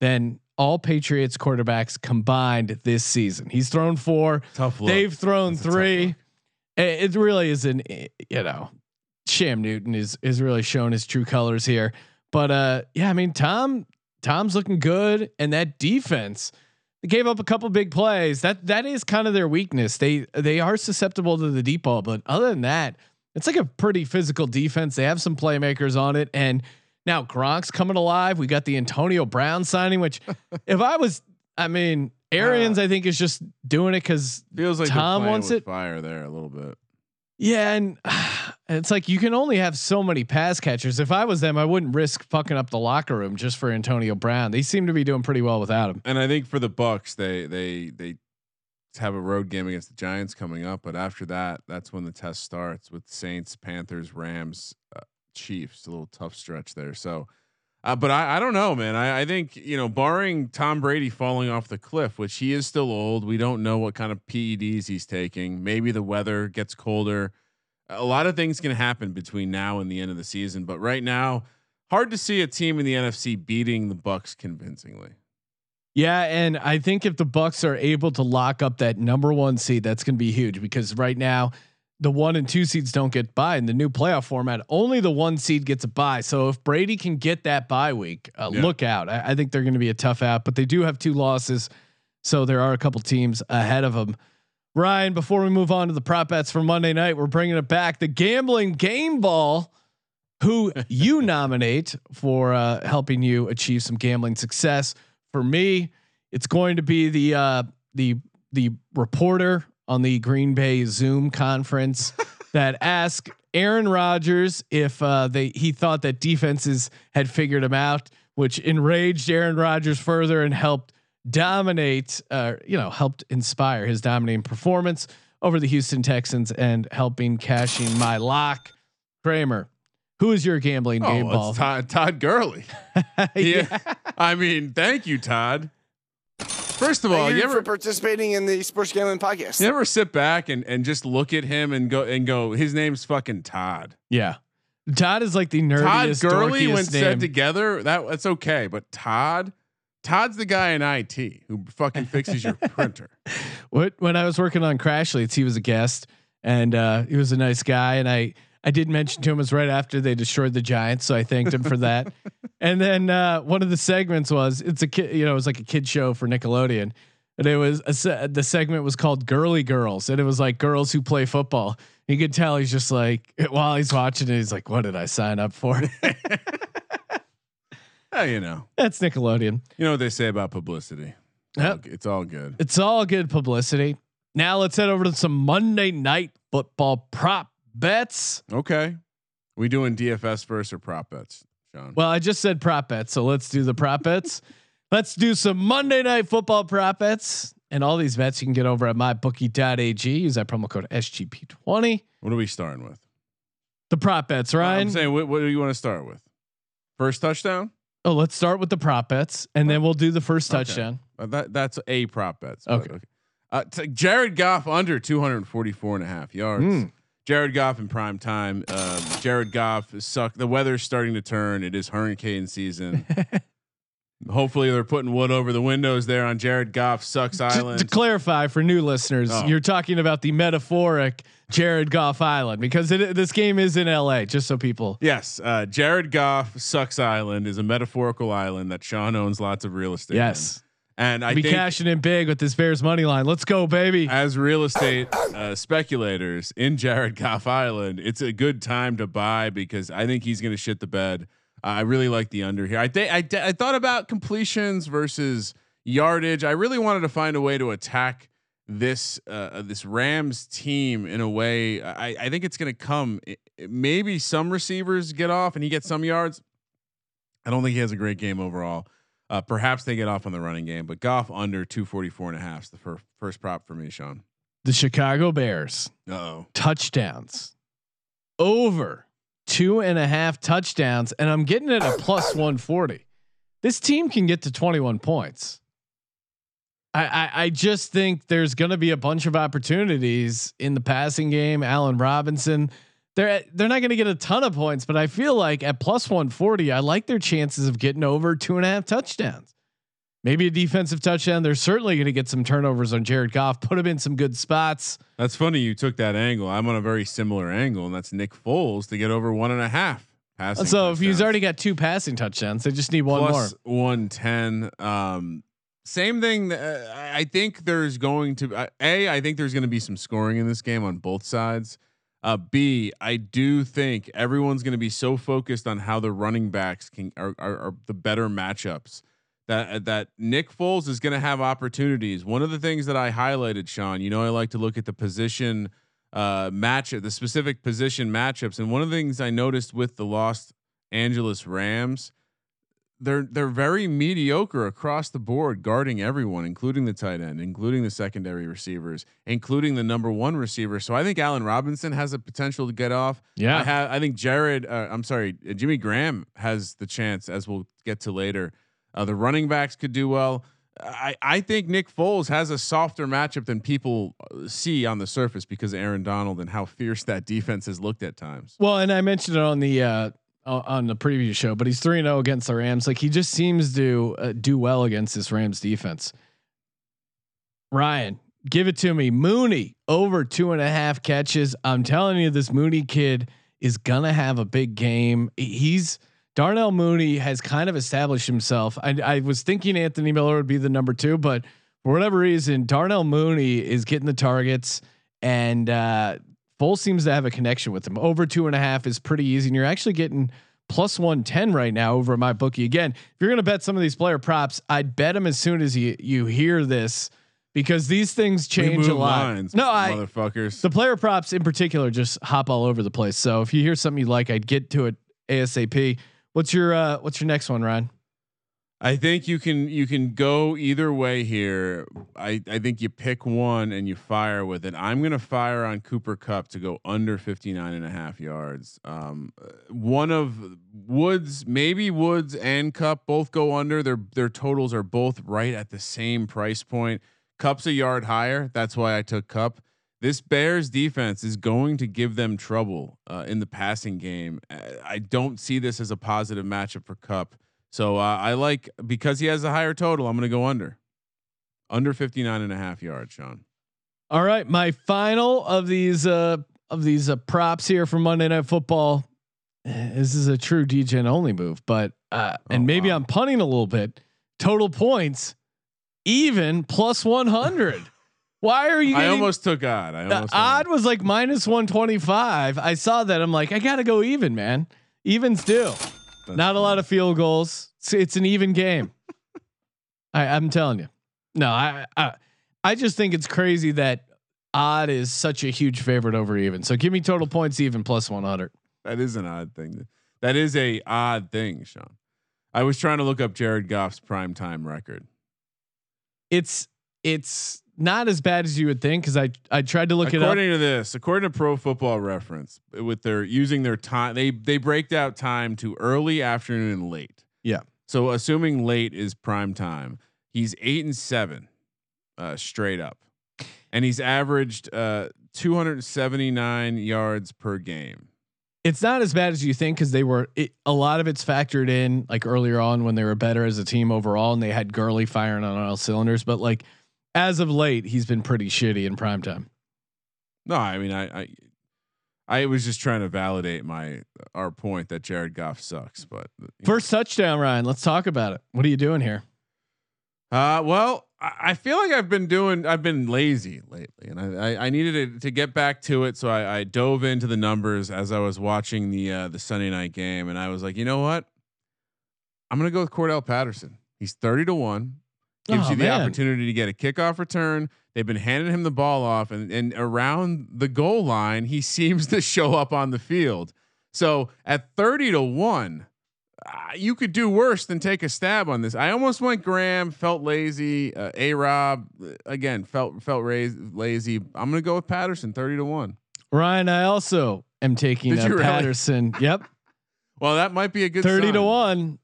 than all Patriots quarterbacks combined this season. He's thrown four. Tough look. They've thrown That's three. It, it really is an eh, you know, Cam Newton is is really showing his true colors here. But uh, yeah, I mean Tom Tom's looking good, and that defense. They gave up a couple big plays. That that is kind of their weakness. They they are susceptible to the deep ball, but other than that, it's like a pretty physical defense. They have some playmakers on it, and now Gronk's coming alive. We got the Antonio Brown signing, which if I was, I mean, Arians, I think is just doing it because Feels like Tom wants it. Fire there a little bit. yeah, and it's like you can only have so many pass catchers. If I was them, I wouldn't risk fucking up the locker room just for Antonio Brown. They seem to be doing pretty well without him. And I think for the Bucks, they they they have a road game against the Giants coming up, but after that, that's when the test starts with Saints, Panthers, Rams, uh, Chiefs. A little tough stretch there. So, uh, but I I don't know, man. I I think you know, barring Tom Brady falling off the cliff, which he is still old. We don't know what kind of PEDs he's taking. Maybe the weather gets colder. A lot of things can happen between now and the end of the season, but right now, hard to see a team in the NFC beating the Bucks convincingly. Yeah, and I think if the Bucks are able to lock up that number one seed, that's going to be huge because right now the one and two seeds don't get by in the new playoff format. Only the one seed gets a bye. So if Brady can get that bye week, uh, Yeah. look out. I, I think they're going to be a tough out, but they do have two losses, so there are a couple teams ahead of them. Ryan, before we move on to the prop bets for Monday night, we're bringing it back. The gambling game ball, who you nominate for uh, helping you achieve some gambling success. For me, it's going to be the uh, the the reporter on the Green Bay Zoom conference that asked Aaron Rodgers if uh, they he thought that defenses had figured him out, which enraged Aaron Rodgers further and helped dominate, uh, you know, helped inspire his dominating performance over the Houston Texans and helping cashing my lock. Kramer, who is your gambling Oh, game ball? Todd, Todd Gurley. yeah. I mean, thank you, Todd. First of all, Thank you you ever for participating in the Sports Gambling Podcast. you ever sit back and, and just look at him and go and go, his name's fucking Todd. Yeah. Todd is like the Todd nerdiest, Gurley, when dorkiest said name. together, that that's okay. But Todd, Todd's the guy in IT who fucking fixes your printer. What when I was working on Crashletes, he was a guest and uh, he was a nice guy. And I I did mention to him it was right after they destroyed the Giants, so I thanked him for that. and then uh, one of the segments was it's a kid, you know, it was like a kid show for Nickelodeon. And it was se- the segment was called Girly Girls, and it was like girls who play football. You could tell he's just like while he's watching it, he's like, "What did I sign up for?" Yeah, you know, That's Nickelodeon. you know what they say about publicity. Yep. all, it's all good. It's all good publicity. Now let's head over to some Monday night football prop bets. Okay, we doing DFS first or prop bets, Sean? Well, I just said prop bets, so let's do the prop bets. Let's do some Monday night football prop bets. And all these bets you can get over at mybookie.ag. Use that promo code SGP20. what are we starting with? The prop bets, Ryan. I'm saying, what, what do you want to start with? First touchdown. oh, let's start with the prop bets, and then we'll do the first Okay. touchdown. Uh, that that's a prop bet. but Okay. Uh, Jared Goff under 244 and a half yards. Mm. Jared Goff in prime time. Um, Jared Goff suck. The weather's starting to turn. It is hurricane season. Hopefully they're putting wood over the windows there on Jared Goff sucks island. to clarify for new listeners, Oh. you're talking about the metaphoric Jared Goff Island because it, this game is in LA, just so people. yes, uh, Jared Goff sucks island is a metaphorical island that Sean owns lots of real estate. in. And I be think cashing in big with this Bears money line. Let's go, baby. as real estate uh, speculators in Jared Goff Island, it's a good time to buy because I think he's going to shit the bed. Uh, I really like the under here. I think I, d- I thought about completions versus yardage. I really wanted to find a way to attack this uh, this Rams team in a way. I, I think it's going to come. i- maybe some receivers get off and he gets some yards. I don't think he has a great game overall. Uh, perhaps they get off on the running game, but Goff under 244 and a half is the first first prop for me, Sean. The Chicago Bears oh. touchdowns over two and a half touchdowns, and I'm getting it a plus 140. This team can get to 21 points. I, I, I just think there's going to be a bunch of opportunities in the passing game. Allen Robinson, they're they're not going to get a ton of points, but I feel like at plus 140, I like their chances of getting over two and a half touchdowns. Maybe a defensive touchdown. They're certainly going to get some turnovers on Jared Goff. Put him in some good spots. That's funny you took that angle. I'm on a very similar angle, and that's Nick Foles to get over one and a half passing. So if he's already got two passing touchdowns, they just need one Plus more. 110. Um, same thing. Uh, I think there's going to uh, a. I think there's going to be some scoring in this game on both sides. Uh, B. I do think everyone's going to be so focused on how the running backs can are, are, are the better matchups that that Nick Foles is going to have opportunities. One of the things that I highlighted, Sean. You know, I like to look at the position uh, match the specific position matchups, and one of the things I noticed with the Los Angeles Rams they're they're very mediocre across the board, guarding everyone, including the tight end, including the secondary receivers, including the number one receiver. So I think Allen Robinson has a potential to get off. Yeah. I have. I think Jared. Uh, I'm sorry, uh, Jimmy Graham has the chance, as we'll get to later. Uh, the running backs could do well. I, I think Nick Foles has a softer matchup than people uh, see on the surface because Aaron Donald and how fierce that defense has looked at times. Well, and I mentioned it on the on the previous show, but he's three and zero against the Rams. Like he just seems to uh, do well against this Rams defense. Ryan, give it to me. Mooney over two and a half catches. I'm telling you, this Mooney kid is gonna have a big game. He's Darnell Mooney has kind of established himself. I, I was thinking Anthony Miller would be the number two, but for whatever reason, Darnell Mooney is getting the targets, and uh, Foles seems to have a connection with him. Over two and a half is pretty easy, and you're actually getting plus 110 right now over my bookie. Again, if you're going to bet some of these player props, I'd bet them as soon as you you hear this because these things change a lot. lines, no, I motherfuckers. the player props in particular just hop all over the place. So if you hear something you like, I'd get to it ASAP. What's your uh what's your next one, Ryan? I think you can you can go either way here. I, I think you pick one and you fire with it. I'm going to fire on Cooper Kupp to go under 59 and a half yards. Um, one of Woods, maybe Woods and Kupp both go under. Their their totals are both right at the same price point. Kupp's a yard higher. That's why I took Kupp. This Bears defense is going to give them trouble uh, in the passing game. Uh, I don't see this as a positive matchup for Kupp. So uh, I like because he has a higher total. I'm going to go under, under 59 and a half yards, Sean. All right, my final of these uh of these uh, props here for Monday Night Football. Eh, This is a true Degen only move, but uh and Oh, maybe wow. I'm punting a little bit. Total points even plus 100. Why are you I almost took odd. I the odd was like minus 125. I saw that. I'm like, I got to go even, man. Even still. That's Not a lot of field goals. It's, it's an even game. I, I'm telling you. No, I, I I just think it's crazy that odd is such a huge favorite over even. So give me total points even plus 100. That is an odd thing. That is a odd thing, Sean. I was trying to look up Jared Goff's prime time record. It's it's not as bad as you would think because I I tried to look it up. according to this, according to Pro Football Reference, with their using their time, they they break out time to early, afternoon, and late. Yeah. So assuming late is prime time, he's eight and seven, uh, straight up, and he's averaged uh, 279 yards per game. it's not as bad as you think because they were it, a lot of it's factored in like earlier on when they were better as a team overall and they had Gurley firing on all cylinders. But like as of late, he's been pretty shitty in prime time. No, I mean I, I I was just trying to validate my our point that Jared Goff sucks, but you know. First touchdown, Ryan. Let's talk about it. What are you doing here? Uh, well, I I feel like I've been doing, I've been lazy lately, and I, I, I needed to, to get back to it. So I, I dove into the numbers as I was watching the uh, the Sunday night game, and I was like, you know what? I'm gonna go with Cordarrelle Patterson. He's thirty to one. Gives oh, you the man. opportunity to get a kickoff return. They've been handing him the ball off, and, and around the goal line, he seems to show up on the field. So at 30 to 1, uh, you could do worse than take a stab on this. I almost went Graham, felt lazy. Uh, a Rob, uh, again, felt felt raised, lazy. I'm going to go with Patterson, 30 to 1. Ryan, I also am taking Patterson. Yep. Well, that might be a good 30 sign. to 1.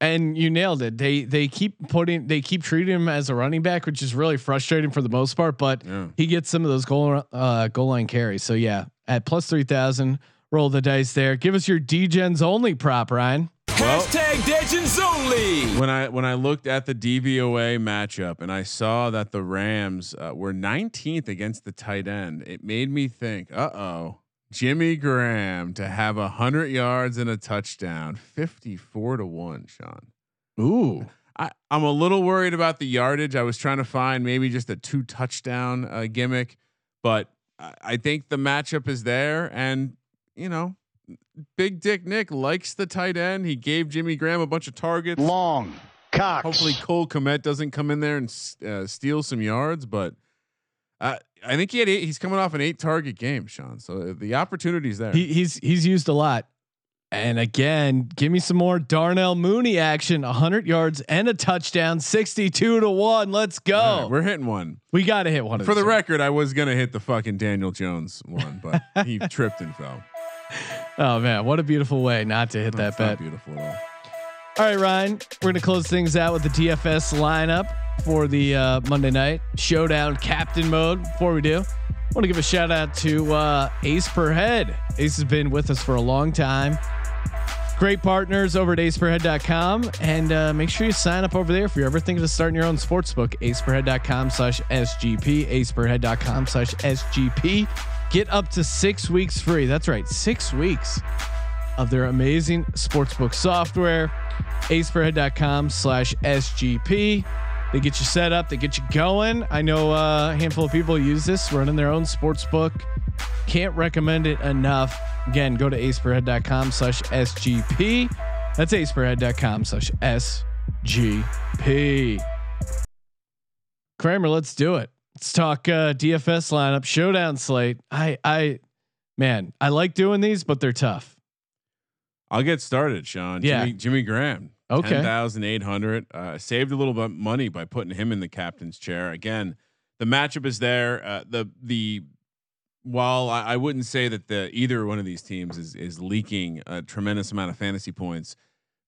And you nailed it. They they keep putting they keep treating him as a running back, which is really frustrating for the most part. But Yeah. he gets some of those goal uh, goal line carries. So yeah, at plus three thousand, roll the dice there. Give us your Degens only prop, Ryan. Well, Hashtag Legends only. when I when I looked at the DVOA matchup and I saw that the Rams uh, were 19th against the tight end, it made me think, uh oh, Jimmy Graham to have a hundred yards and a touchdown, 54 to one, Sean. Ooh, I, I'm a little worried about the yardage. I was trying to find maybe just a two touchdown uh, gimmick, but I, I think the matchup is there. And, you know, Big Dick Nick likes the tight end. He gave Jimmy Graham a bunch of targets. Long cocks. Hopefully, Cole Kmet doesn't come in there and uh, steal some yards, but. Uh, I think he had eight, he's coming off an eight target game, Sean. So the opportunity's there. he, he's he's used a lot. And again, give me some more Darnell Mooney action. 100 yards and a touchdown, 62 to 1. Let's go. Right, we're hitting one. we got to hit one For the these. record, I was gonna hit the fucking Daniel Jones one, but he tripped and fell. Oh man, what a beautiful way not to hit that That's not bet. beautiful at all. All right, Ryan, we're going to close things out with the DFS lineup for the uh, Monday night showdown captain mode. Before we do, want to give a shout out to uh, Ace Per Head. Ace has been with us for a long time. Great partners over at aceperhead.com. And uh, make sure you sign up over there if you're ever thinking of starting your own sports book. aceperhead.com slash SGP. aceperhead.com slash SGP. Get up to six weeks free. That's right, six weeks of their amazing sportsbook software. aceperhead.com slash SGP. They get you set up, they get you going. I know uh, a handful of people use this running their own sports book. Can't recommend it enough. Again, go to aceperhead.com slash SGP. That's aceperhead.com slash SGP. Kramer, let's do it. Let's talk uh, DFS lineup showdown slate. I, I, man, I like doing these, but they're tough. I'll get started, Sean. Yeah. Jimmy, Jimmy Graham. Okay. Ten thousand eight hundred. Uh, saved a little bit of money by putting him in the captain's chair. Again, the matchup is there. Uh, the the while I, I wouldn't say that the either one of these teams is is leaking a tremendous amount of fantasy points.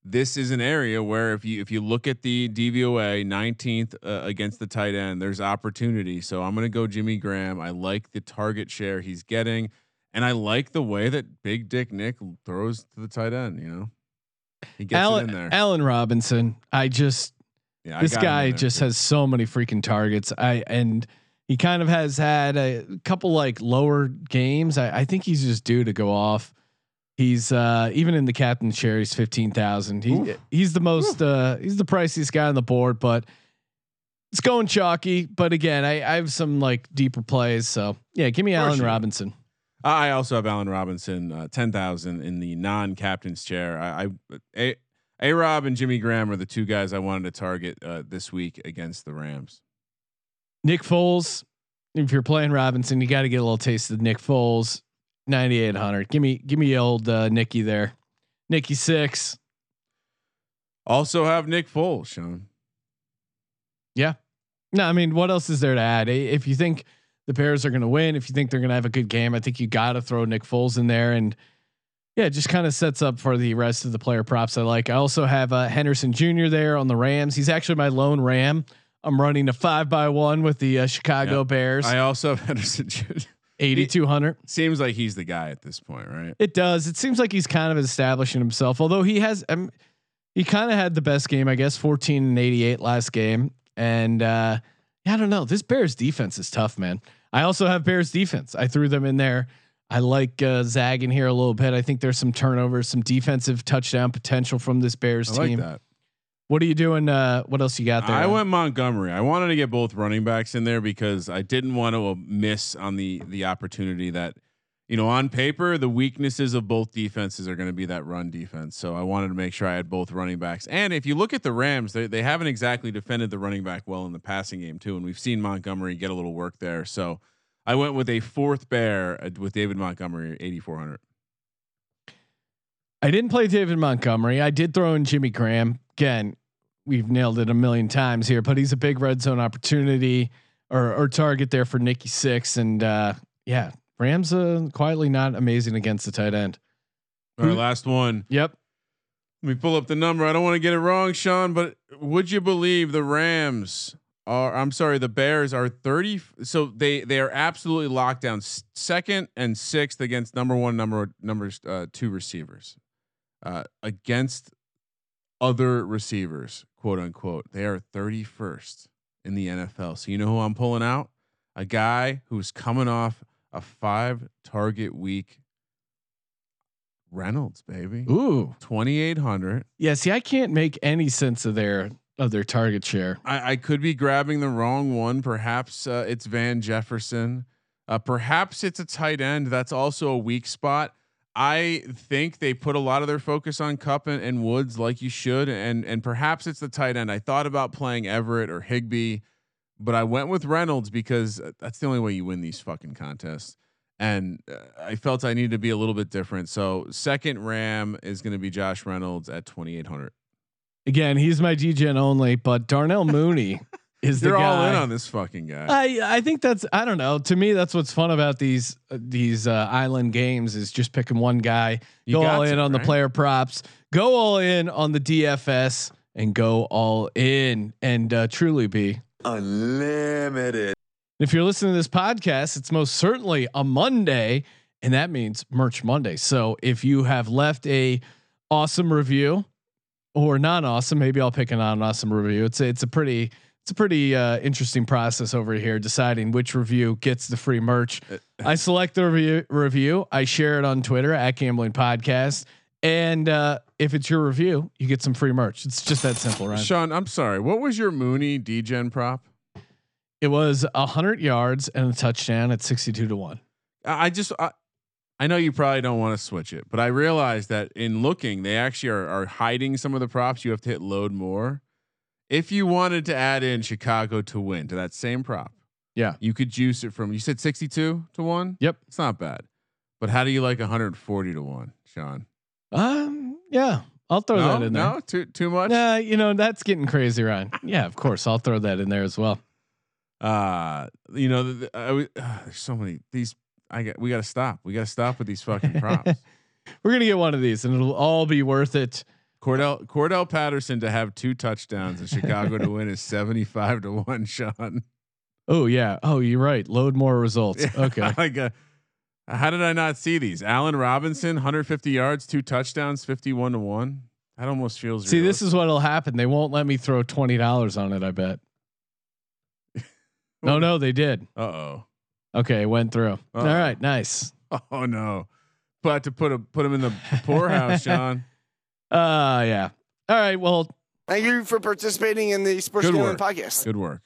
This is an area where if you if you look at the DVOA 19th uh, against the tight end, there's opportunity. So I'm going to go Jimmy Graham. I like the target share he's getting. And I like the way that Big Dick Nick throws to the tight end. You know, he gets Allen, it in there. Allen Robinson. I just yeah, I this guy just too. has so many freaking targets. I and he kind of has had a couple like lower games. I, I think he's just due to go off. He's uh even in the captain share, he's fifteen thousand. He Oof. he's the most uh he's the priciest guy on the board, but it's going chalky. But again, I, I have some like deeper plays. So yeah, give me course Allen. Robinson. I also have Allen Robinson, uh, ten thousand in the non-captain's chair. I, I a, a Rob and Jimmy Graham are the two guys I wanted to target uh, this week against the Rams. Nick Foles. If you're playing Robinson, you got to get a little taste of Nick Foles. 9800. Give me give me old uh, Nicky there. Nicky 6. Also have Nick Foles, Sean. Yeah. No, I mean, what else is there to add? If you think the Bears are going to win, if you think they're going to have a good game, I think you got to throw Nick Foles in there and yeah, it just kind of sets up for the rest of the player props I like. I also have uh, Henderson Jr. there on the Rams. He's actually my lone Ram. I'm running a five by one with the uh, Chicago Yep. Bears. I also have Henderson. Jr. 8200. Seems like he's the guy at this point, right? It does. It seems like he's kind of establishing himself, although he has, um, he kind of had the best game, I guess, 14 and 88 last game. And uh, yeah, I don't know. This Bears defense is tough, man. I also have Bears defense. I threw them in there. I like uh, zagging here a little bit. I think there's some turnovers, some defensive touchdown potential from this Bears I like team. that. What are you doing? Uh, what else you got there? I went Montgomery. I wanted to get both running backs in there because I didn't want to miss on the the opportunity that you know on paper the weaknesses of both defenses are going to be that run defense. So I wanted to make sure I had both running backs. And if you look at the Rams, they they haven't exactly defended the running back well in the passing game too, and we've seen Montgomery get a little work there. So I went with a fourth bear uh, with David Montgomery, eighty four hundred. I didn't play David Montgomery. I did throw in Jimmy Graham. Again, we've nailed it a million times here, but he's a big red zone opportunity or, or target there for Nikki six. And uh, yeah, Rams uh, quietly not amazing against the tight end. All right, last one. Yep. Let me pull up the number. I don't want to get it wrong, Sean, but would you believe the Rams are? I'm sorry, the Bears are 30. So they they are absolutely locked down second and sixth against number one, number number uh, two receivers uh, against other receivers, quote unquote. They are 31st in the NFL. So you know who I'm pulling out? A guy who's coming off a five target week. Reynolds, baby. Ooh, 2800. Yeah, see, I can't make any sense of their of their target share. I, I could be grabbing the wrong one. Perhaps uh, it's Van Jefferson. Uh, perhaps it's a tight end. That's also a weak spot. I think they put a lot of their focus on Kupp and, and, Woods, like you should, and and perhaps it's the tight end. I thought about playing Everett or Higbee, but I went with Reynolds because uh, that's the only way you win these fucking contests. And uh, I felt I needed to be a little bit different. So second Ram is going to be Josh Reynolds at twenty eight hundred. Again, he's my Degen only, but Darnell Mooney is You're the all guy. in on this fucking guy. I I think that's I don't know. To me, that's what's fun about these uh, these uh, island games is just picking one guy, You go all in to, on the player props, go all in on the DFS, and go all in and uh, truly be. Unlimited. If you're listening to this podcast, it's most certainly a Monday, and that means Merch Monday. So if you have left a awesome review or non awesome, maybe I'll pick a non awesome review. It's a, it's a pretty it's a pretty uh, interesting process over here deciding which review gets the free merch. I select the review, review, I share it on Twitter at Gambling Podcast, and uh, if it's your review, you get some free merch. It's just that simple, right? Sean, I'm sorry. What was your Mooney Degen prop? It was hundred yards and a touchdown at sixty-two to one. I just I, I know you probably don't want to switch it, but I realized that in looking, they actually are, are hiding some of the props. You have to hit load more. If you wanted to add in Chicago to win to that same prop, Yeah. you could juice it from. You said sixty-two to one. Yep. it's not bad. But how do you like one hundred forty to one, Sean? Um, yeah, I'll throw no, that in there. no, too too much. Nah, you know that's getting crazy, Ryan. Yeah, of course, I'll throw that in there as well. Uh, you know, the, the, I w- uh, there's so many these. I got. We got to stop. We got to stop with these fucking props. We're gonna get one of these, and it'll all be worth it. Cordarrelle Cordarrelle Patterson to have two touchdowns in Chicago to win is seventy five to one. Sean. Oh yeah. Oh, you're right. Load more results. Okay. like, uh, how did I not see these? Allen Robinson, 150 yards, two touchdowns, 51 to one. That almost feels. See, this is what'll happen. They won't let me throw twenty dollars on it. I bet. no, no, they did. Uh oh. Okay, it went through. Uh-oh. All right, nice. Oh no. But to put a put him in the poorhouse, John. Uh, yeah. All right. Well, Thank you for participating in the Sports Gambling. Podcast. Good work.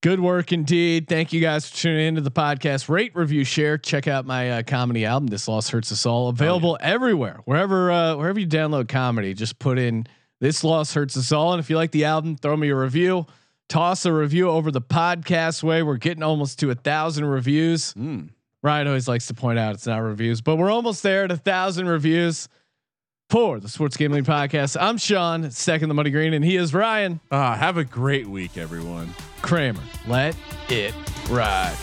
Good work indeed. Thank you guys for tuning into the podcast. Rate, review, share. Check out my uh, comedy album. This loss hurts us all. Available everywhere, wherever uh, wherever you download comedy. Just put in this loss hurts us all. And if you like the album, throw me a review. Toss a review over the podcast way. We're getting almost to a thousand reviews. Mm. Ryan always likes to point out it's not reviews, but we're almost there at a thousand reviews for the Sports Gambling Podcast. I'm Sean, second the money green, and he is Ryan Uh, have a great week, everyone. Kramer. Let it ride.